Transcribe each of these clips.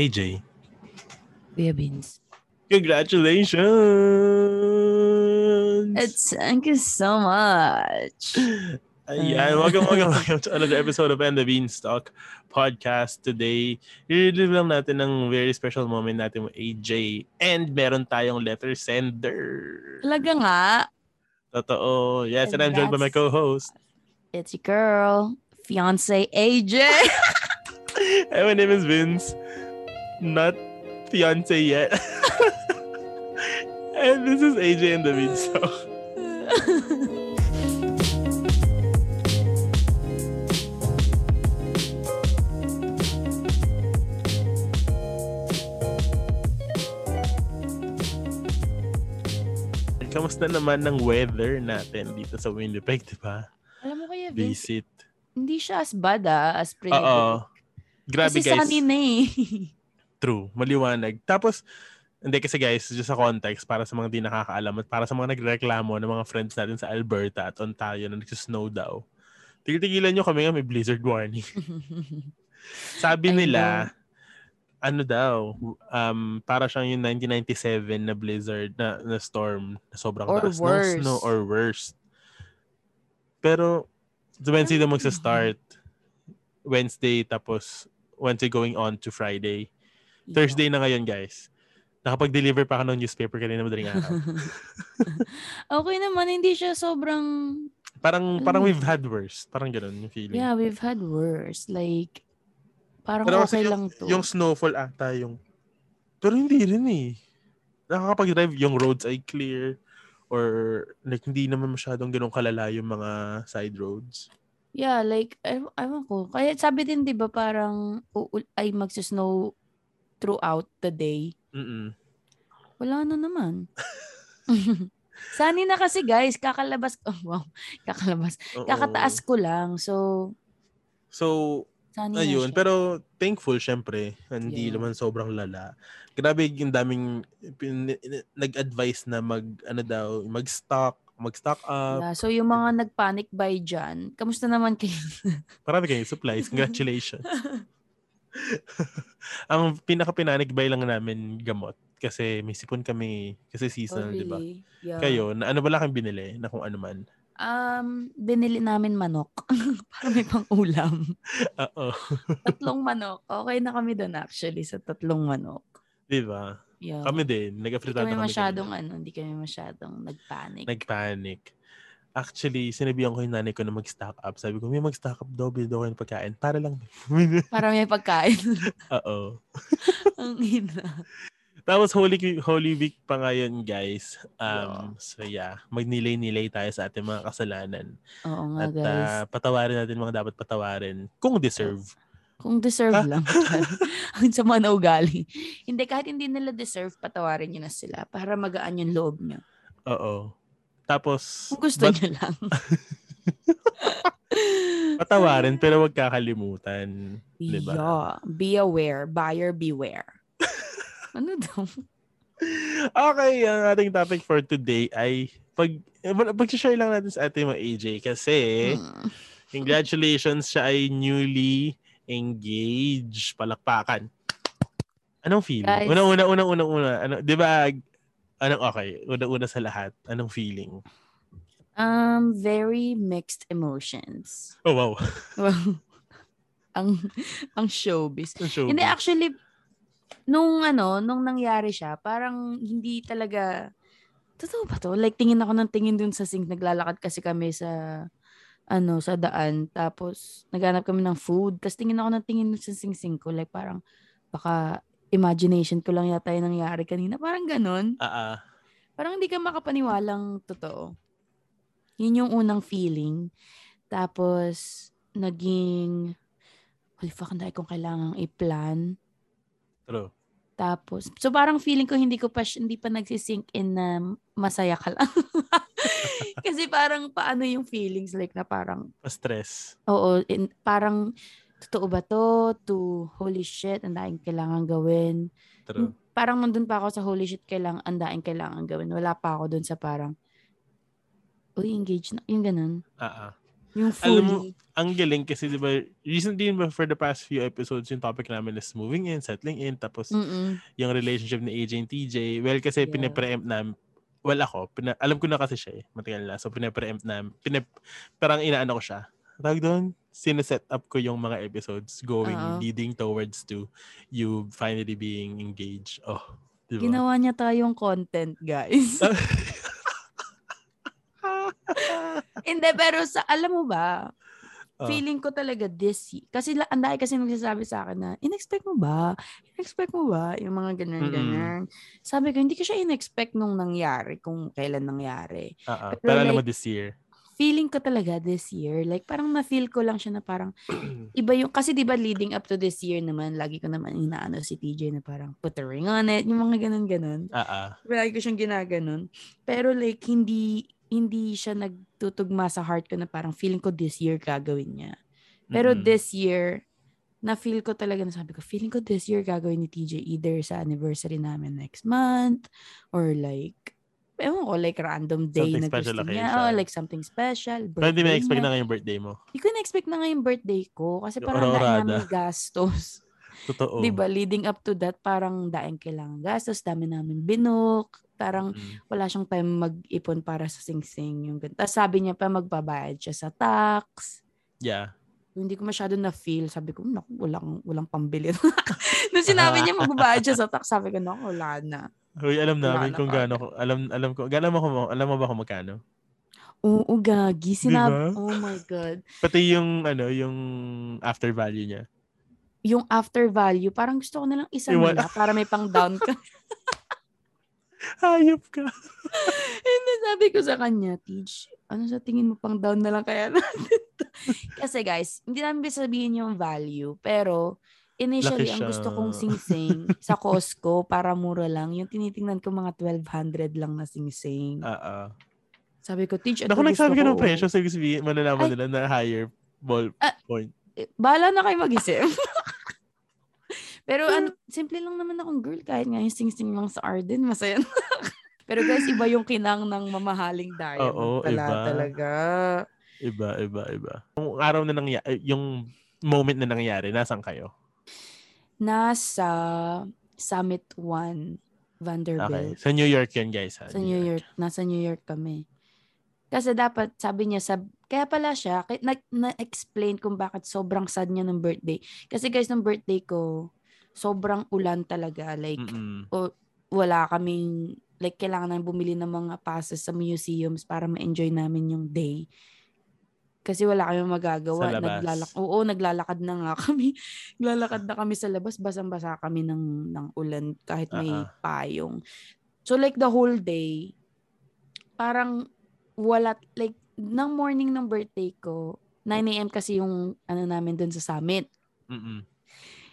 AJ. Kuya Beans. Congratulations! It's, thank you so much. Uh, Ayan, welcome, welcome, welcome to another episode of And the Beanstalk podcast today. I-review lang natin ng very special moment natin with AJ and meron tayong letter sender. Talaga nga. Totoo. Yes, and, and I'm joined by my co-host. It's your girl, fiance AJ. hey, my name is Vince. Not fiance yet. and this is AJ and the Beanstalk. Kamusta naman ng weather natin dito sa Winnipeg, di ba? Alam mo kaya, Vince, Visit. hindi siya as bad ah, as Oo. predicted. Grabe Kasi guys. sunny na eh. True. Maliwanag. Tapos, hindi kasi guys, just sa context, para sa mga di nakakaalam at para sa mga nagreklamo ng mga friends natin sa Alberta at Ontario na nagsisnow daw. Tigil-tigilan nyo kami nga may blizzard warning. Sabi nila, ano daw, um, para siyang yung 1997 na blizzard, na, na storm, na sobrang Or taas worse. ng snow or worse. Pero, Wednesday daw magsa-start. Wednesday, tapos Wednesday going on to Friday. Thursday na ngayon, guys. Nakapag-deliver pa ako ng newspaper kanina madaling araw. okay naman, hindi siya sobrang... Parang, Alam parang we've had worse. Parang ganun yung feeling. Yeah, we've had worse. Like, parang Pero okay yung, lang to. yung snowfall ata yung... Pero hindi rin eh. Nakakapag-drive, yung roads ay clear or like hindi naman masyadong ganun kalala yung mga side roads. Yeah, like, ew- ewan ko. Kaya sabi din, di ba, parang uul- ay magsisnow throughout the day. Mm-mm. Wala na naman. Sani na kasi guys, kakalabas, oh, wow, kakalabas. Oo. Kakataas ko lang. So, So, sani na ayun. Pero thankful syempre. Hindi Yeah. naman sobrang lala. Grabe yung daming nag-advise na mag, ano daw, mag-stock, mag-stock up. Yeah, so yung mga nagpanic buy dyan, kamusta naman kayo? Marami kayong supplies. Congratulations. Ang pinaka-panic buy lang namin gamot. Kasi may sipon kami. Kasi seasonal, di ba? Oh, Yeah. Kayo, na ano ba lang kayong binili? Na kung ano man. Um, binili namin manok. Para may pang ulam. Oo. Tatlong manok. Okay na kami doon actually sa tatlong manok. di ba? Yeah. Kami din. hindi Nag-afritada kami kami. masyadong kanina. ano, hindi kami masyadong nagpanic. Nag-panic. Actually, sinabihan ko yung nanay ko na mag-stock up. Sabi ko, may mag-stock up daw, bilhin daw kayo ng pagkain. Para lang. Para may pagkain. Oo. Ang ina. Tapos Holy, Holy Week pa ngayon, guys. Um, So yeah, magnilay-nilay tayo sa ating mga kasalanan. Oo nga At guys. ah, patawarin natin mga dapat patawarin kung deserve. Kung deserve Ah. lang. Ang sama na ugali. Hindi, kahit hindi nila deserve, patawarin nyo na sila para magaan yung loob nyo. Oo. Tapos, Kung gusto but- nyo lang. patawarin pero wag kakalimutan. Diba? Yeah. Be aware. Buyer beware. ano daw? Okay, ang ating topic for today ay pag pag-share lang natin sa ating mga AJ kasi Hmm. congratulations siya ay newly engaged. Palakpakan. Anong feeling? Guys. Una, una, una, una, una. Ano, di ba, anong okay, una, una sa lahat. Anong feeling? Um, very mixed emotions. Oh, wow. Wow. ang ang showbiz. Ang showbiz. Hindi actually nung ano, nung nangyari siya, parang hindi talaga Totoo ba to? Like tingin ako ng tingin dun sa sink, naglalakad kasi kami sa ano, sa daan. Tapos naghanap kami ng food, tapos tingin ako ng tingin dun sa sing-sing ko, like parang baka imagination ko lang yata yung nangyari kanina. Parang ganun. Ah. Parang hindi ka makapaniwalang totoo. Yun yung unang feeling. Tapos, naging, holy fuck, dahil kong kailangang i-plan. True. Tapos, so parang feeling ko hindi ko pa, hindi pa nagsisink in na masaya ka lang. Kasi parang paano yung feelings like na parang, Pa-stress. oo, in, parang, totoo ba to? To, holy shit, ang daing kailangan gawin. True. Parang nandun pa ako sa holy shit, kailangan, ang daing kailangan gawin. Wala pa ako dun sa parang, uy, engage na. Yung ganun. Ah, ah. Yung Alam mo, fully. ang galing kasi di ba, recently for the past few episodes, yung topic namin is moving in, settling in, tapos Mm-mm. yung relationship ni AJ and TJ. Well, kasi Yeah. pinapreempt namin, well ako, pina, alam ko na kasi siya eh, matagal na. So, pinapreempt namin, pinap, parang inaano ko siya. Tawag doon, sineset up ko yung mga episodes going, Oo. leading towards to you finally being engaged. Oh, di ba? Ginawa niya tayong content, guys. Hindi, pero sa, alam mo ba, Oh. feeling ko talaga this year. Kasi la- ang dahil kasi nagsasabi sa akin na, in-expect mo ba? In-expect mo ba? Yung mga ganun, Mm-mm. ganun. Sabi ko, hindi ko siya in-expect nung nangyari, kung kailan nangyari. Ah. Pero Pero alam mo like- this year. Feeling ko talaga this year, like parang na-feel ko lang siya na parang, iba yung, kasi di ba leading up to this year naman, lagi ko naman inaano si TJ na parang, put a ring on it, yung mga ganun-ganun. Ah. Lagi ko siyang ginaganon. Pero like, hindi, hindi siya nagtutugma sa heart ko na parang feeling ko this year gagawin niya. Pero Mm-mm. this year, na-feel ko talaga na sabi ko, feeling ko this year gagawin ni TJ either sa anniversary namin next month or like, ewan ko, like random day Something na special gusto niya. Oh, like something special. Pero hindi mo birthday expect niya. na ngayong birthday mo. Hindi ko na-expect na ngayong birthday ko kasi parang dahil namin gastos. Totoo. Di ba? Leading up to that, parang daing kailangan gastos, dami namin binok, parang Mm. wala siyang time mag-ipon para sa sing-sing. Yung. Tapos sabi niya pa magbabayad siya sa tax. Yeah. Hindi ko masyado na-feel. Sabi ko, naku, walang, walang pambili. Nung sinabi niya magbabayad siya sa tax, sabi ko, naku, wala na. Uy, alam namin na kung gaano, ko- alam, alam ko, alam mo, kung- alam mo ba kung magkano? Oo, gagi. Sinabi, Diba? oh my God. Pati yung, ano, yung after value niya. Yung after value, parang gusto ko na lang isa Iwan- nila para may pang down ka. Hayop ka. Hindi, sabi ko sa kanya, Teach, ano sa tingin mo pang down na lang kaya natin to?" Kasi guys, hindi namin sabihin yung value, pero initially, ang gusto kong sing-sing sa Costco para mura lang, yung tinitingnan ko mga 1,200 lang na sing-sing. Ah. Sabi ko, Teach, ito gusto nagsabi ko. ng presyo, so ibig sabihin, malalaman Ay. nila na higher ball Ah. point. Eh, Bahala na kayo mag-isip. Pero ano, simple lang naman akong girl, kahit nga yung sing-sing lang sa Arden, masaya na. pero guys, iba yung kinang ng mamahaling diamond Oo, pala iba. talaga. Iba, iba, iba. Yung araw na nangyari, yung moment na nangyari, nasan kayo? nasa Summit 1, Okay. Vanderbilt. Sa New York yan, guys. Ha? Sa New York. Nasa New York kami. Kasi dapat, sabi niya, sab kaya pala siya, na- na-explain kung bakit sobrang sad niya ng birthday. Kasi guys, nung birthday ko, sobrang ulan talaga. Like, Mm-mm. wala kaming, like, kailangan namin bumili ng mga passes sa museums para ma-enjoy namin yung day. Kasi wala kami magagawa. Sa labas. Naglalak Oo, naglalakad na nga kami. naglalakad na kami sa labas. Basang-basa kami ng, ng ulan kahit may ah. payong. So like the whole day, parang wala, like, ng morning ng birthday ko, 9 a.m. kasi yung ano namin dun sa summit. Mm-mm.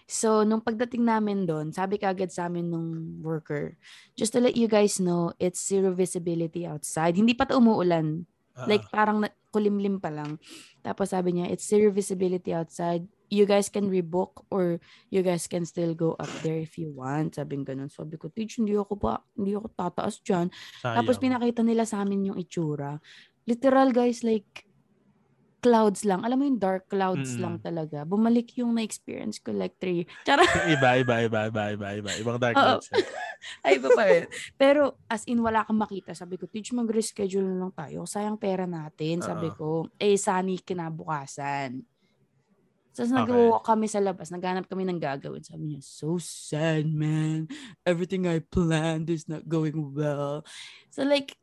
So, nung pagdating namin doon, sabi kagad sa amin nung worker, just to let you guys know, it's zero visibility outside. Hindi pa to umuulan. Ah, Like, parang kulimlim pa lang. Tapos sabi niya, it's zero visibility outside. You guys can rebook or you guys can still go up there if you want. Sabi ganun. Sabi ko, Teach, hindi ako pa, hindi ako tataas dyan. sayang. Tapos pinakita nila sa amin yung itsura. Literal guys, like clouds lang. Alam mo yung dark clouds Mm-mm. lang talaga. Bumalik yung na-experience ko like three. Chara, iba, iba, iba, iba, iba, iba. Ibang dark clouds. ay iba pa rin. Pero as in wala kang makita. Sabi ko, Teach, mag-reschedule na lang tayo. Sayang pera natin. Sabi ko, eh, sunny kinabukasan. Tapos Okay. nag-walk kami sa labas. Naghanap kami ng gagawin. Sabi niya, so sad, man. Everything I planned is not going well. So like,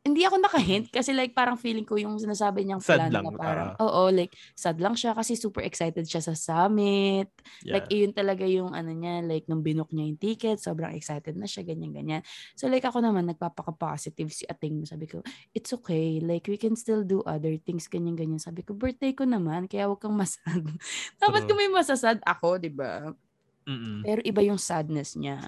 hindi ako nakahint kasi like parang feeling ko yung sinasabi niyang Sad plan lang, na parang, ah. oo, like sad lang siya kasi super excited siya sa summit. Yeah. Like, iyon talaga yung ano niya, like, nung binook niya yung ticket, sobrang excited na siya, ganyan-ganyan. So, like, ako naman, nagpapaka-positive si ating. Sabi ko, it's okay. Like, we can still do other things, ganyan-ganyan. Sabi ko, birthday ko naman, kaya huwag kang masad. Dapat kung may masasad ako, di ba? Pero iba yung sadness niya.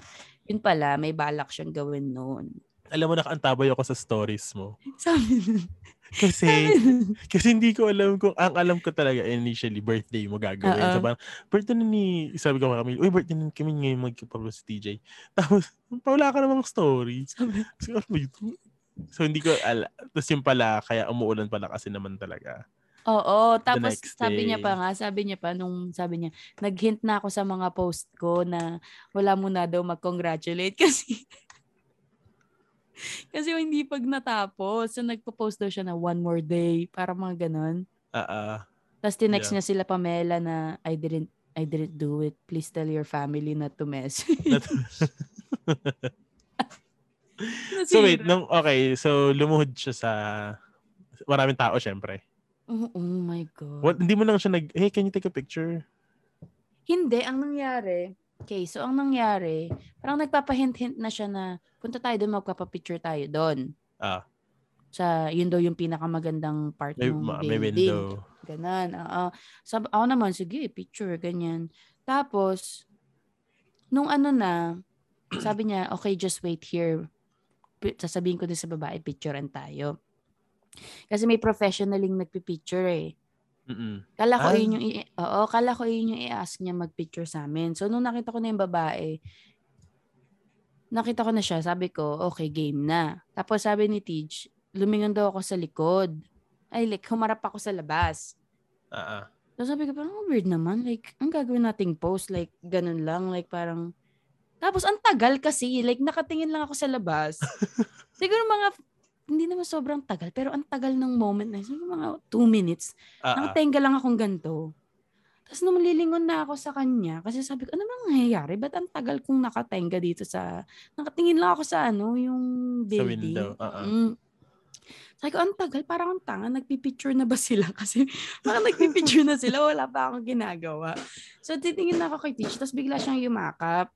Yun pala, may balak siyang gawin noon. Alam mo, nakaantabay ako sa stories mo. Sabi nun. Kasi, sabi kasi hindi ko alam kung, ang alam ko talaga initially, birthday mo gagawin. Oo. So parang, birthday na ni, sabi ko kami, uy, birthday na kami ngayon magkipablo si TJ. Tapos, wala ka namang story. Sabi, So? So, hindi ko ala. Tapos yung pala, kaya umuulan pala kasi naman talaga. Oo, tapos sabi niya pa nga, sabi niya pa nung sabi niya, nag-hint na ako sa mga post ko na wala muna daw mag-congratulate kasi kasi hindi pag natapos, so nagpo-post daw siya na one more day, para mga ganon. Ah, ah. Tapos tinext Yeah. niya sila Pamela na I didn't I didn't do it. Please tell your family not to mess. Not- so wait, nung, okay, so lumuhod siya sa maraming tao syempre. Oh, oh my God. What, hindi mo lang siya nag, hey, can you take a picture? Hindi, ang nangyari, okay, so ang nangyari, parang nagpapahint-hint na siya na punta tayo doon, magpapapicture tayo doon. Ah, Sa, yun daw yung pinakamagandang part may, ng ma- building. may window. Ganon. Oo. Sab ako naman, sige, picture, ganyan. Tapos, nung ano na, sabi niya, okay, just wait here. Sasabihin ko din sa babae, picturean tayo. Kasi may professionaling nagpipicture eh. Mm-mm. Kala ko Ah. yun yung, i- oo, kala ko yun yung i-ask niya mag-picture sa amin. So, nung nakita ko na yung babae, nakita ko na siya, sabi ko, okay, game na. Tapos sabi ni Tej, lumingon daw ako sa likod. Ay, like, humarap ako sa labas. Ah, ah. So sabi ko, parang weird naman. Like, ang gagawin nating post, like, ganun lang. Like, parang, tapos ang tagal kasi. Like, nakatingin lang ako sa labas. Siguro mga, hindi naman sobrang tagal, pero ang tagal ng moment na, yun. siguro mga two minutes. Ah, ah. Nakatenga lang akong ganito. Tapos nung lilingon na ako sa kanya, kasi sabi ko, ano bang nangyayari? Ba't ang tagal kong nakatenga dito sa, nakatingin lang ako sa ano, yung Sa building. window, oo. Mm. Sabi ko, ang tagal, parang ang tanga, nagpipicture na ba sila? Kasi parang nagpipicture na sila, wala pa akong ginagawa. So titingin na ako kay Teach, tapos bigla siyang yumakap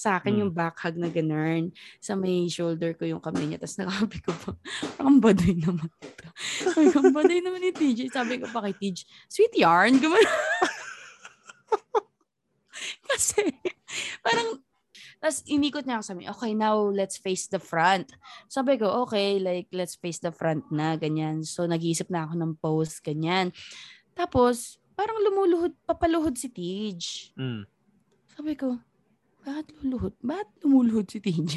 sa akin Mm. yung back hug na ganun. Sa may shoulder ko yung kamay niya. Tapos nakabi ko pa, parang baduy naman ito. Sabi ko, "Ang baduy naman ni TJ. Sabi ko pa kay TJ, sweet yarn. Kasi, parang, tapos inikot niya ako sa amin, okay, now let's face the front. Sabi ko, okay, like, let's face the front na, ganyan. So, nag-iisip na ako ng post, ganyan. Tapos, parang lumuluhod, papaluhod si Tej. Mm. Sabi ko, bakit luluhod? Bakit lumuluhod si TJ?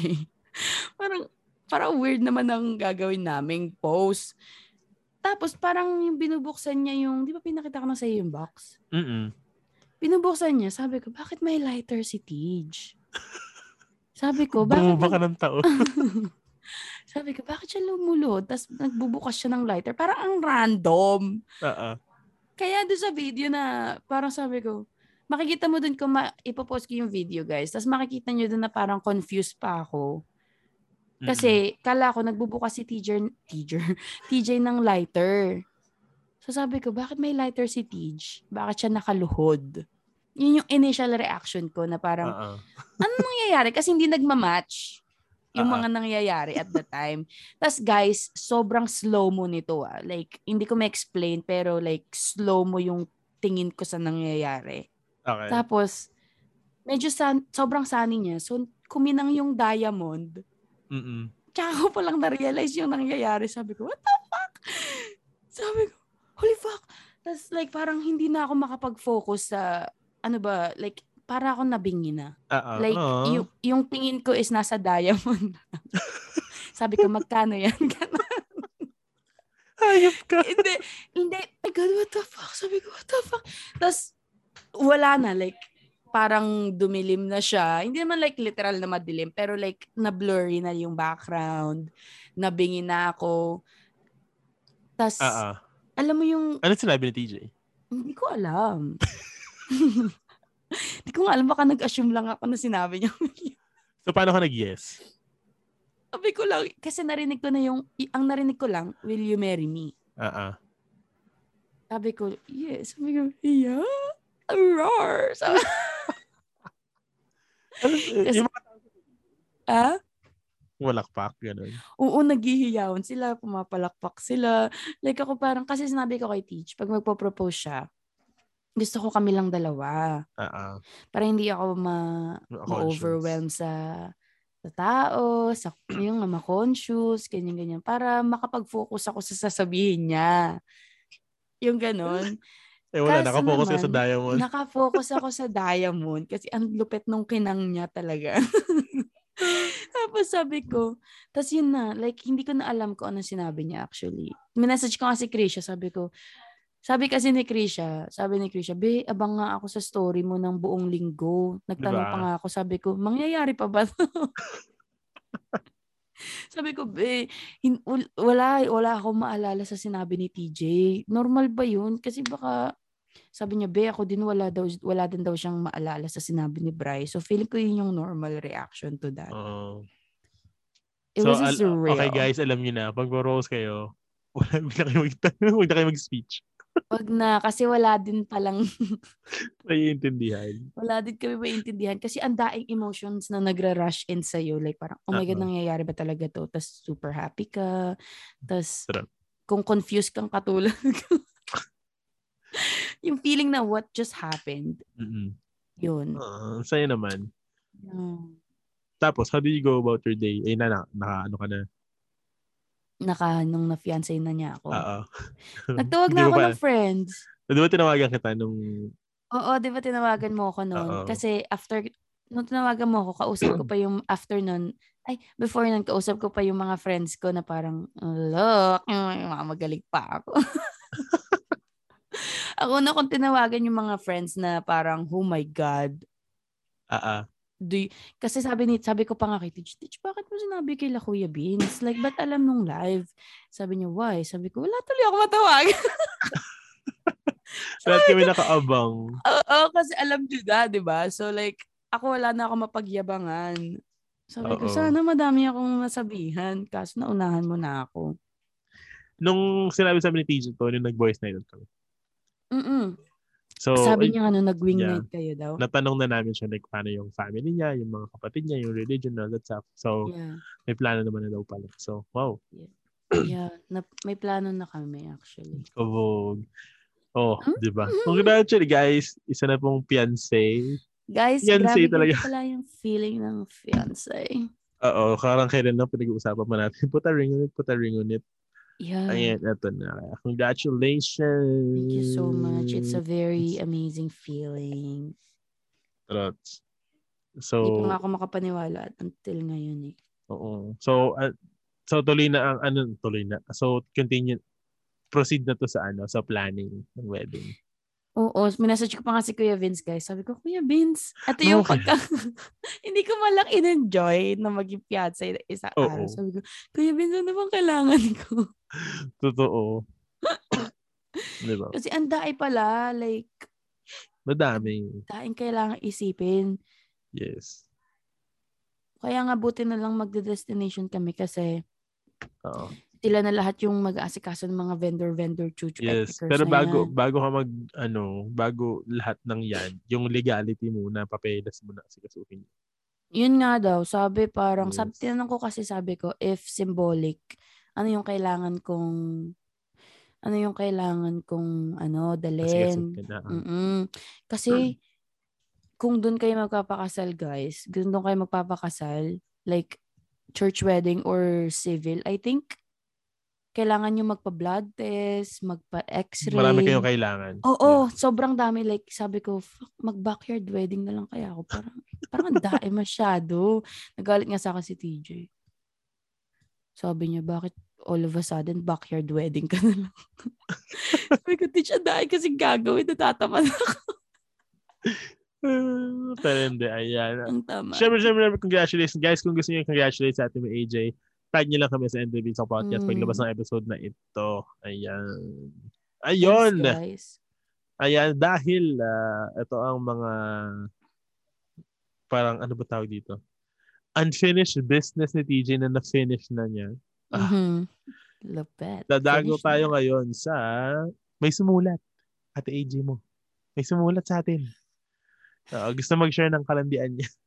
parang, parang weird naman ang gagawin naming post. Tapos parang yung binubuksan niya yung, di ba pinakita ko na sa yung box? Mm-mm. Binubuksan niya, sabi ko, bakit may lighter si Tej? Sabi ko, bakit, Bumaba ka ng taon. sabi ko, bakit siya lumuluhod? Tapos nagbubukas siya ng lighter. Parang ang random. Ah, ah. Kaya doon sa video na parang sabi ko, makikita mo doon kung ma- ipopost ko yung video guys. Tapos makikita nyo doon na parang confused pa ako. Kasi kala ko nagbubukas si TJ, TJ, TJ ng lighter. So sabi ko, bakit may lighter si TJ? Bakit siya nakaluhod? Yun yung initial reaction ko na parang, ah. ano nangyayari? Kasi hindi nagmamatch yung ah. mga nangyayari at the time. Tapos guys, sobrang slow mo nito ah. Like, hindi ko ma-explain pero like, slow mo yung tingin ko sa nangyayari. Okay. Tapos, medyo san, sobrang sunny niya. So, kuminang yung diamond. Mm-mm. Tsaka ko palang na-realize yung nangyayari. Sabi ko, what the fuck? Sabi ko, holy fuck. Tapos like, parang hindi na ako makapag-focus sa, ano ba, like, para ako nabingi na. Ah, ah. Like, Ah. yung, yung tingin ko is nasa diamond. Sabi ko, magkano yan? Hayop ka. hindi, hindi. My God, what the fuck? Sabi ko, what the fuck? Tapos, wala na. Like, parang dumilim na siya. Hindi naman like literal na madilim, pero like, na-blurry na yung background. Nabingi na ako. Tapos, Ah, ah. alam mo yung, Ano sinabi ni TJ? hindi ko alam. Hindi ko nga alam, baka nag-assume lang ako na sinabi niya. So, paano ka nag-yes? Sabi ko lang, kasi narinig ko na yung, ang narinig ko lang, will you marry me? Ah. Sabi ko, yes. Sabi ko, yeah. Roar. Ano, Kasi- yung mga ah? walakpak, gano'n. Oo, naghihiyawan sila, pumapalakpak sila. Like ako parang, kasi sinabi ko kay Teach, pag magpo-propose siya, gusto ko kami lang dalawa. Ah. Para hindi ako ma, ma-overwhelm sa sa tao, sa yung ma-conscious, ganyan-ganyan. Para makapag-focus ako sa sasabihin niya. Yung ganon. Eh, wala. Kaso Nakafocus ka sa naman, diamond. Nakafocus ako sa diamond kasi ang lupit nung kinang niya talaga. Tapos sabi ko, tas yun na, like, hindi ko na alam ko ano sinabi niya actually. Minessage ko kasi Krisha, sabi ko, sabi kasi ni Krisha, sabi ni Krisha, be, abang nga ako sa story mo ng buong linggo. Nagtanong Diba? pa nga ako, sabi ko, mangyayari pa ba to? sabi ko, be, hin- wal- wala, wala akong maalala sa sinabi ni TJ. Normal ba yun? Kasi baka, sabi niya, be, ako din wala, daw, wala din daw siyang maalala sa sinabi ni Bryce. So, feeling ko yun yung normal reaction to that. Oo. It so, was al- surreal. okay guys, alam niyo na, pag rose kayo, wala, wala kayo mag- huwag na kayo mag-speech. Wag na, kasi wala din palang, Naiintindihan. wala din kami maintindihan. Kasi ang daing emotions na nagra-rush in sa'yo. Like parang, oh my God, Oo. nangyayari ba talaga to? Tapos super happy ka. Tapos, kung confused kang katulad ko. Yung feeling na what just happened, Mm-mm. yun. Ah, sa'yo naman. Yeah. Tapos, how did you go about your day? Eh, na, na, naka, ano ka na? Naka, nung na-fiancé na niya ako. Oo. Nagtawag na ako pa- ng friends. Di ba tinawagan kita nung... Oo, di ba tinawagan mo ako noon? Oo. Kasi after, nung tinawagan mo ako, kausap ko pa yung after nun, ay, before nun, kausap ko pa yung mga friends ko na parang, look, magaling pa ako. ako na kung tinawagan yung mga friends na parang, oh my God. Ah, ah. Do you- kasi sabi ni sabi ko pa nga kay Tich, Tich, bakit mo sinabi kay La Kuya Beans? Like, ba't alam nung live? Sabi niya, why? Sabi ko, wala tuloy ako matawag. Lahat kami nakaabang. Oo, kasi alam nyo na, di ba? So like, ako wala na ako mapagyabangan. Sabi ko, Oo. sana madami akong masabihan. Kaso naunahan mo na ako. Nung sinabi sa amin ni TJ to, nung nag-voice night kami. Mm-mm. So, Sabi niya ano, nag-wing yeah. night kayo daw. natanong na namin siya like paano yung family niya, yung mga kapatid niya, yung religion, all that stuff. So, Yeah. may plano naman na daw pala. So, wow. Yeah. Na, may plano na kami actually. Kabog. Oh, Hmm? di ba? Congratulations, guys. Isa na pong fiancé. Guys, Fiancé grabe talaga. talaga. pala yung feeling ng fiancé. Oo, karang kailan lang pinag-uusapan pa natin. Put a ring on it, put a ring on it. Yeah. Ayan, eto na. Congratulations. Thank you so much. It's a very amazing feeling. Trots. Hindi So, pa nga ako makapaniwala until ngayon eh. oo. So, uh, so tuloy na ang, ano, tuloy na. So, continue, proceed na to sa ano, sa planning ng wedding. Oo, minessage ko pa nga si Kuya Vince, guys. Sabi ko, Kuya Vince, ito yung Okay. pagka... hindi ko malang in-enjoy na maging fiancé isa Oo. araw. Sabi ko, Kuya Vince, ano bang kailangan ko? Totoo. Di ba? Kasi ang daay pala, like, Madami. daing kailangan isipin. Yes. Kaya nga buti na lang magde-destination kami kasi Oo. Sila na lahat yung mag-aasikaso ng mga vendor-vendor chuchu Yes. Pero bago yan. bago ka mag ano, bago lahat ng 'yan, yung legality muna, papeles muna kasi kasuhin. Yun nga daw, sabi parang, Yes. sabi, tinanong ko kasi sabi ko, if symbolic, ano yung kailangan kong, ano yung kailangan kong, ano, Kasi dalhin. ka. Mm-mm. Kasi, kung doon kayo magpapakasal, guys, doon kayo magpapakasal, like, church wedding or civil, I think, kailangan nyo magpa-blood test, magpa-x-ray. Marami kayong kailangan. Oo, sobrang dami. Like, sabi ko, fuck, mag-backyard wedding na lang kaya ako. Parang, parang ang dami masyado. Nagalit nga sa akin si TJ. Sabi niya, bakit all of a sudden backyard wedding ka na lang? sabi ko, teach, dahil kasi gagawin, natatamad ako. Pero hindi, ayan. Ang tama. Siyempre, siyempre, congratulations. Guys, kung gusto niyo congratulate sa ating AJ, tag niyo lang kami sa NDB sa podcast Mm. paglabas ng episode na ito. Ayan. Thanks, Ayun. guys. Ayan, dahil ah, ito ang mga parang ano ba tawag dito? Unfinished business ni TJ na na-finish na niya. Ah. Mhm. Lupet. Dadago Finish tayo na. ngayon sa may sumulat. Ate AJ mo. May sumulat sa atin. Oo, gusto mag-share ng kalandian niya.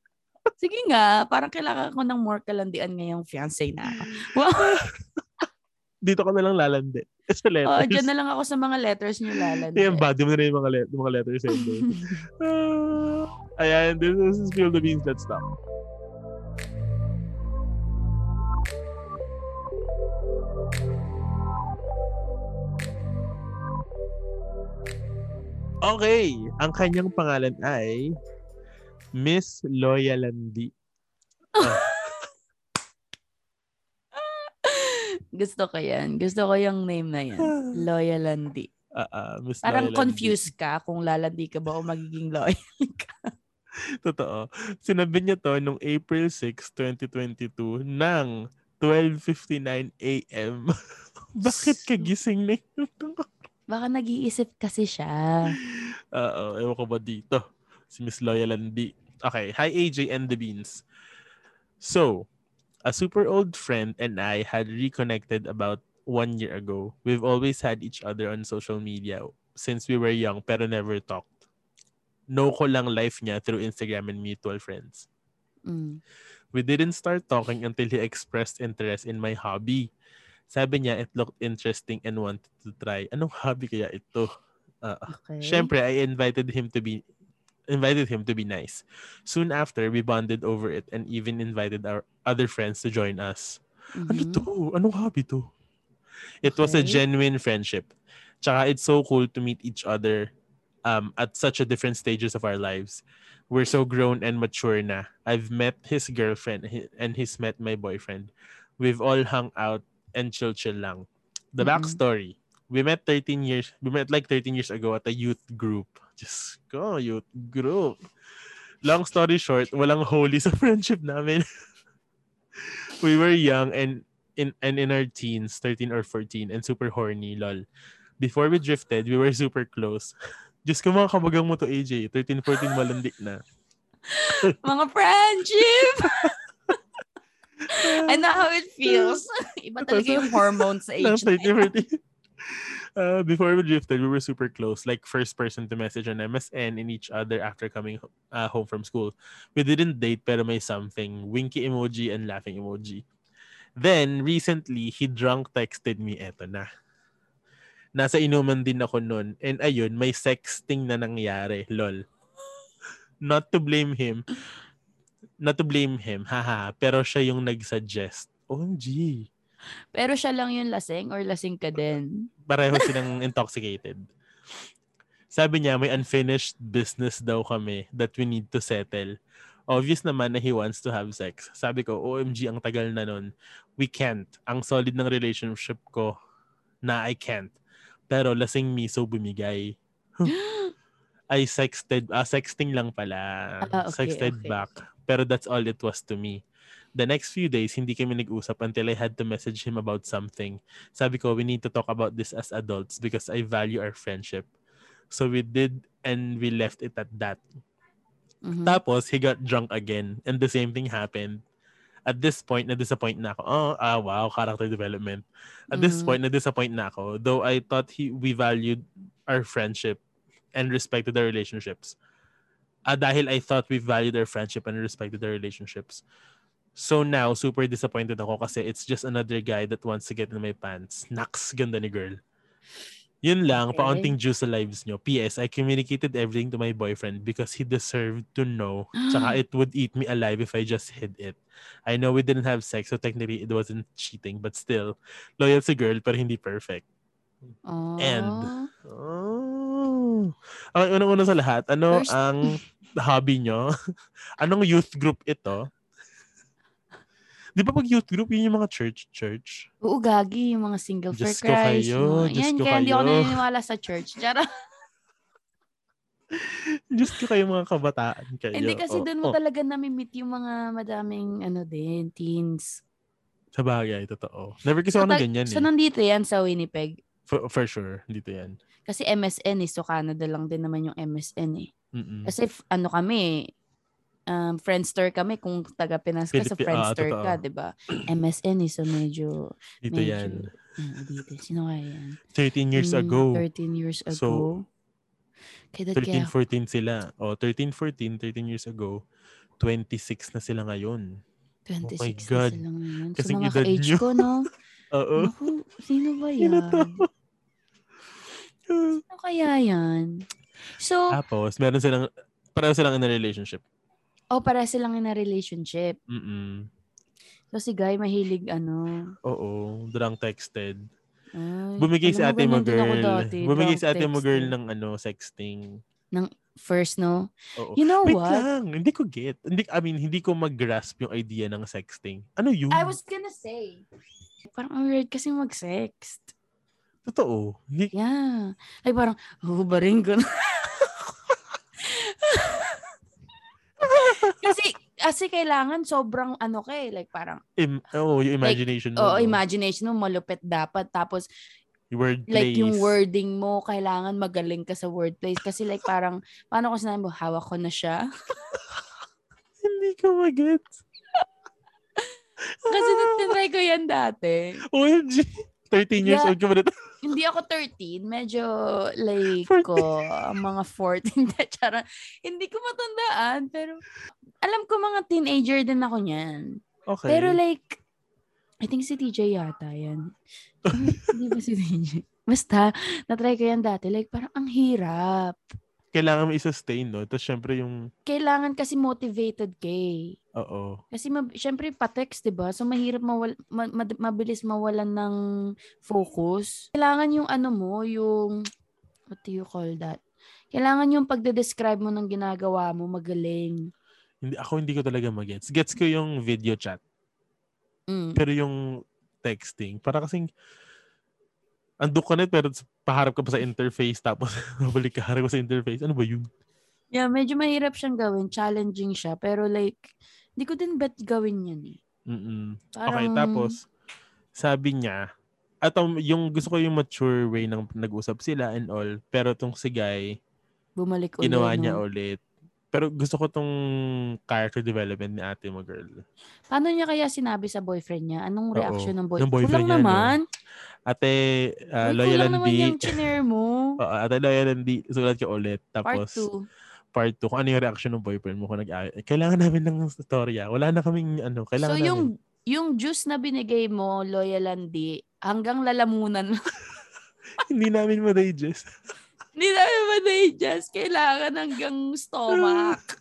Sige nga, parang kailangan ko ng more kalandian ngayong fiancé na ako. Wow. Dito ka na lang lalandi. Sa Oh, letters. dyan na lang ako sa mga letters niyo lalandi. Ayan, body mo na rin yung mga, le- yung mga letters. Ah, Ayan, this is Spill the Beans. Let's stop. Okay, ang kanyang pangalan ay Miss Loyalandi. Oh. Gusto ko yan. Gusto ko yung name na yan. Loyalandi. Uh, ah, uh, ah, Miss Parang Loyalandi. confused ka kung lalandi ka ba o magiging loyal ka. Totoo. Sinabi niya to nung April 6, 2022 ng 12.59 a.m. Bakit kagising na yun? Baka nag-iisip kasi siya. Ah, Oo, oh, ewan ko ba dito. Si Miss Loyal Landi. Okay, hi AJ and the Beans. So, a super old friend and I had reconnected about one year ago. We've always had each other on social media since we were young pero never talked. Know ko lang life niya through Instagram and mutual friends. Mm. We didn't start talking until he expressed interest in my hobby. Sabi niya it looked interesting and wanted to try. Anong hobby kaya ito? Ah, Okay. Siyempre, I invited him to be invited him to be nice. Soon after, we bonded over it and even invited our other friends to join us. Ano Mhm. to? Anong hobby to? It was a genuine friendship. Tsaka it's so cool to meet each other um, at such a different stages of our lives. We're so grown and mature na. I've met his girlfriend and he's met my boyfriend. We've all hung out and chill-chill lang. The Mhm. backstory. We met 13 years, we met like 13 years ago at a youth group. Just go, youth group. Long story short, walang holy sa friendship namin. we were young and in and in our teens, 13 or 14, and super horny, lol. Before we drifted, we were super close. Diyos ko mga kabagang mo to, AJ. 13, 14, malandi na. Mga friendship! I know how it feels. Iba talaga yung hormones sa age na 13, 14. Uh, before we drifted, we were super close, like first person to message on MSN and each other after coming uh, home from school. We didn't date pero may something, winky emoji and laughing emoji. Then, recently, he drunk texted me, eto na. Nasa inuman din ako nun. And ayun, may sexting na nangyari, lol. Not to blame him. Not to blame him, haha. Pero siya yung nag-suggest. OMG. Pero siya lang yung lasing or lasing ka din? pareho silang intoxicated. Sabi niya, may unfinished business daw kami that we need to settle. Obvious naman na he wants to have sex. Sabi ko, OMG, ang tagal na nun. We can't. Ang solid ng relationship ko na I can't. Pero lasing miso bumigay. I sexted, ah, sexting lang pala. Ah, okay, sexted okay. back. Pero that's all it was to me. The next few days, hindi kami nag-usap until I had to message him about something. Sabi ko, we need to talk about this as adults because I value our friendship. So we did and we left it at that. Mhm. Tapos, he got drunk again and the same thing happened. At this point, na-disappoint na ako. Oh, ah, wow, character development. At this Mhm. point, na-disappoint na ako. Though I thought he, we valued our friendship and respected our relationships. Ah, dahil I thought we valued our friendship and respected our relationships. So now, super disappointed ako kasi it's just another guy that wants to get in my pants. Naks, ganda ni girl. Yun lang, Okay. paunting juice sa lives nyo. P.S. I communicated everything to my boyfriend because he deserved to know. Tsaka it would eat me alive if I just hid it. I know we didn't have sex, so technically it wasn't cheating, but still, loyal si girl pero hindi perfect. Aww. And- Oh. Okay, unang-una sa lahat, ano First- ang hobby nyo? Anong youth group ito? Di ba pag youth group, yun yung mga church, church? Oo, gagi, yung mga single for Diyos ko Christ. kayo, mga- Diyos Yan, ko kaya hindi ako kayo. naniniwala sa church. Chara. Diyos ko kayo mga kabataan kayo. Hindi kasi Oh, doon mo oh, talaga nami-meet yung mga madaming ano din, teens. Sa bagay, totoo. Never kasi ako na ganyan So, eh. nandito yan sa Winnipeg. For, for sure, dito yan. Kasi MSN eh. So, Canada lang din naman yung MSN eh. Mm-mm. Kasi ano kami, um, Friendster kami. Kung taga Pinas ka, sa Philippi- ah, Friendster totoo. ka, di ba? MSN eh. So, medyo, Dito medyo, yan. ah, dito. Sino kaya yan? 13 years Hmm, ago. 13 years ago. So, kaya 13, kaya, 14 sila. O, 13, 14, 13 years ago. 26 na sila ngayon. 26 my na God. sila ngayon. So, Kasing mga edad ka-age nyo. ko, no? Oo. Naku, sino ba yan? Sino to? Ano kaya yan? So, Tapos, meron silang, pareho silang in a relationship. Oh, para silang in a relationship. Mm-mm. So, si Guy mahilig, ano, Oo, drunk texted. ay, Bumigay si alam ate mo girl. dati, Bumigay si ate mo girl ng ano, sexting. First, no? Oo. You know Wait what? lang, hindi ko get. Hindi, I mean, hindi ko mag-grasp yung idea ng sexting. Ano yun? I was gonna say, Parang ang weird kasi mag-sext. Totoo. Hindi, Yeah. Like parang, hubarin ko na. kasi, kasi kailangan sobrang ano ka eh. Like parang, im- oh, yung imagination mo. oo, no? imagination mo malupit dapat. Tapos, Yung word like yung wording mo, kailangan magaling ka sa wordplays. Kasi like parang, paano ko sinabi mo, hawak ko na siya. Hindi ko mag-get. kasi tinry ko yan dati. OMG. 13 years Yeah. old ka ba na? Hindi ako 13. Medyo like 14. ko, mga 14. Charot. Hindi ko matandaan. Pero alam ko mga teenager din ako niyan. Okay. Pero like, I think si TJ yata yan. Hindi ba si TJ? Basta, natry ko yan dati. Like, parang ang hirap. Kailangan mo i-sustain, no? Tapos syempre yung, Kailangan kasi motivated ka eh. oo. Kasi mab- syempre pa-text, 'di ba? So mahirap mawal ma- ma- mabilis mawalan ng focus. Kailangan yung ano mo, yung what do you call that? Kailangan yung pagde-describe mo ng ginagawa mo magaling. Hindi, ako hindi ko talaga mag-gets. Gets ko yung video chat. Mm. Pero yung texting, para kasing, andun ka na pero paharap ka pa sa interface tapos mabalik ka harap ka sa interface. Ano ba yun? Yeah, medyo mahirap siyang gawin, challenging siya, pero like hindi ko din bet gawin yan eh. Mm-mm. Okay, Parang- tapos, sabi niya, at um, yung gusto ko yung mature way ng nag-usap sila and all, pero tong si Guy, Bumalik ulit. ginawa no? niya ulit. Pero gusto ko tong character development ni ate mo, girl. Paano niya kaya sinabi sa boyfriend niya? Anong Oo, reaction ng, boy- ng boyfriend Kulang niya, no? Ate, uh, Uy, loyal and di. yung chinare mo. Oo, ate, loyal and di. Sulat ka ulit. Part Tapos, 2. part 2, kung ano yung reaction ng boyfriend mo kung nag Kailangan namin ng storya. Wala na kaming, ano, kailangan So namin. yung yung juice na binigay mo, loyalandi, hanggang lalamunan mo. Hindi namin ma-digest. Hindi namin ma-digest. Kailangan hanggang stomach.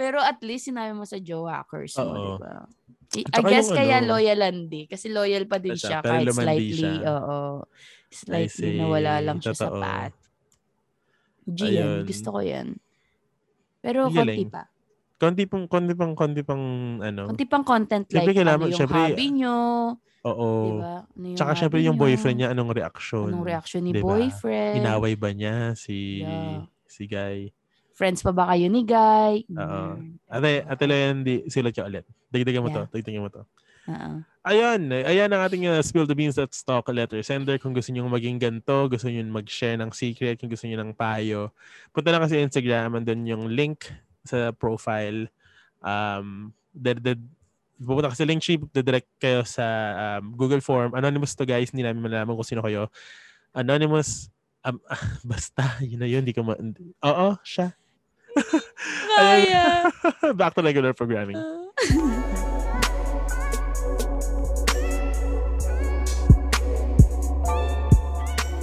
Pero at least sinabi mo sa jowackers mo, Oo. di ba? I, guess yung kaya ano- loyalandi. Kasi loyal pa din Siya, kahit slightly. siya. Oo. Slightly nawala lang siya sa Totoo. pat. G Ayun. yan. Gusto ko yan. Pero Ang konti galing. pa. Konti pang, konti pang, konti pang, ano. Konti pang content like Siyempre, kailangan- ano yung siyempre, hobby nyo. Oo. Di ba? Ano yung Tsaka syempre yung nyo? boyfriend niya, anong reaction? Anong reaction ni Diba? boyfriend? Inaway ba niya si Yeah. si Guy? Friends pa ba kayo ni Guy? Oo. Ate, ate Leon, di, sulat ka ulit. Dagdagan mo Yeah. to. Dagdagan mo to. Oo. Ayun. Ayan ang ating uh, Spill the Beans at Stock Letter Sender. Kung gusto nyo maging ganito, gusto nyo mag-share ng secret, kung gusto nyo ng payo, punta lang kasi Instagram. Andun yung link sa profile. Um, dad, dad, pupunta ka sa link sheet, direct kayo sa um, Google Form. Anonymous to guys, hindi namin malalaman kung sino kayo. Anonymous, um, basta, yun na yun, hindi ko ma... Oo, siya. Kaya. Back to regular programming.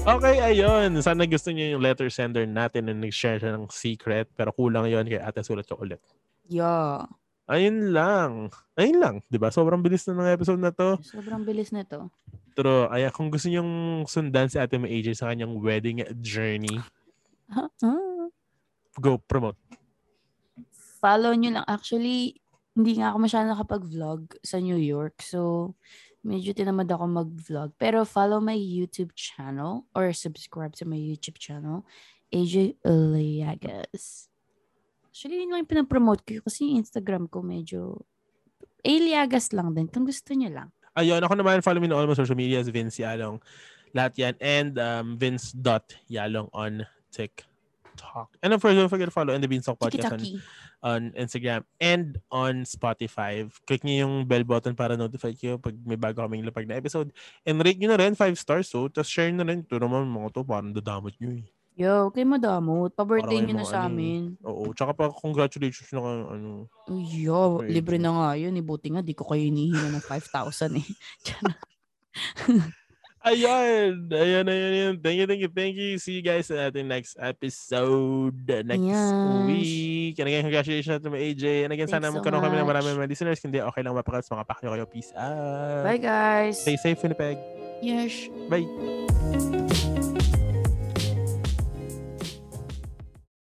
Okay, ayun. Sana gusto niyo yung letter sender natin na nag-share siya ng secret pero kulang yon kaya ate sulat ka ulit. yeah. Ayun lang. Ayun lang. ba Sobrang bilis na ng episode na to. Sobrang bilis na to. Pero ay, kung gusto niyo sundan si ate mo AJ sa kanyang wedding journey, Ah, ah. Go promote. Follow nyo lang. Actually, hindi nga ako masyadong nakapag-vlog sa New York. So, medyo tinamad ako mag-vlog. Pero follow my YouTube channel or subscribe to my YouTube channel. AJ Eliagas. Actually, yun lang yung pinapromote ko kasi yung Instagram ko medyo Eliagas lang din. Kung gusto nyo lang. Ayun, ako naman, follow me on all my social medias, Vince Yalong. Lahat yan. And um, Vince.Yalong on TikTok. And of course, don't forget to follow and the Beanstalk Podcast on, on Instagram and on Spotify. Click niyo yung bell button para notify kayo pag may bago kaming lapag na episode. And rate nyo na rin 5 stars. So, tapos share na rin. Ito naman mga to, parang dadamot nyo eh. Yo, kay madamot. Pa-birthday nyo na sa ano, amin. Oo. Tsaka pa, congratulations na kayo. Ano. Yo, libre na nga yun. Eh, buti nga, di ko kayo hinihina ng 5,000 eh. Ayun. Ayun, ayun, ayun. Thank you, thank you, thank you. See you guys sa ating next episode next Yes. week. And again, congratulations to my AJ. And again, sana Thanks so magkaroon kami ng maraming mga listeners. Kundi okay lang mapakas mga pakyo kayo. Peace out. Bye, guys. Stay safe, Winnipeg. Yes. Bye.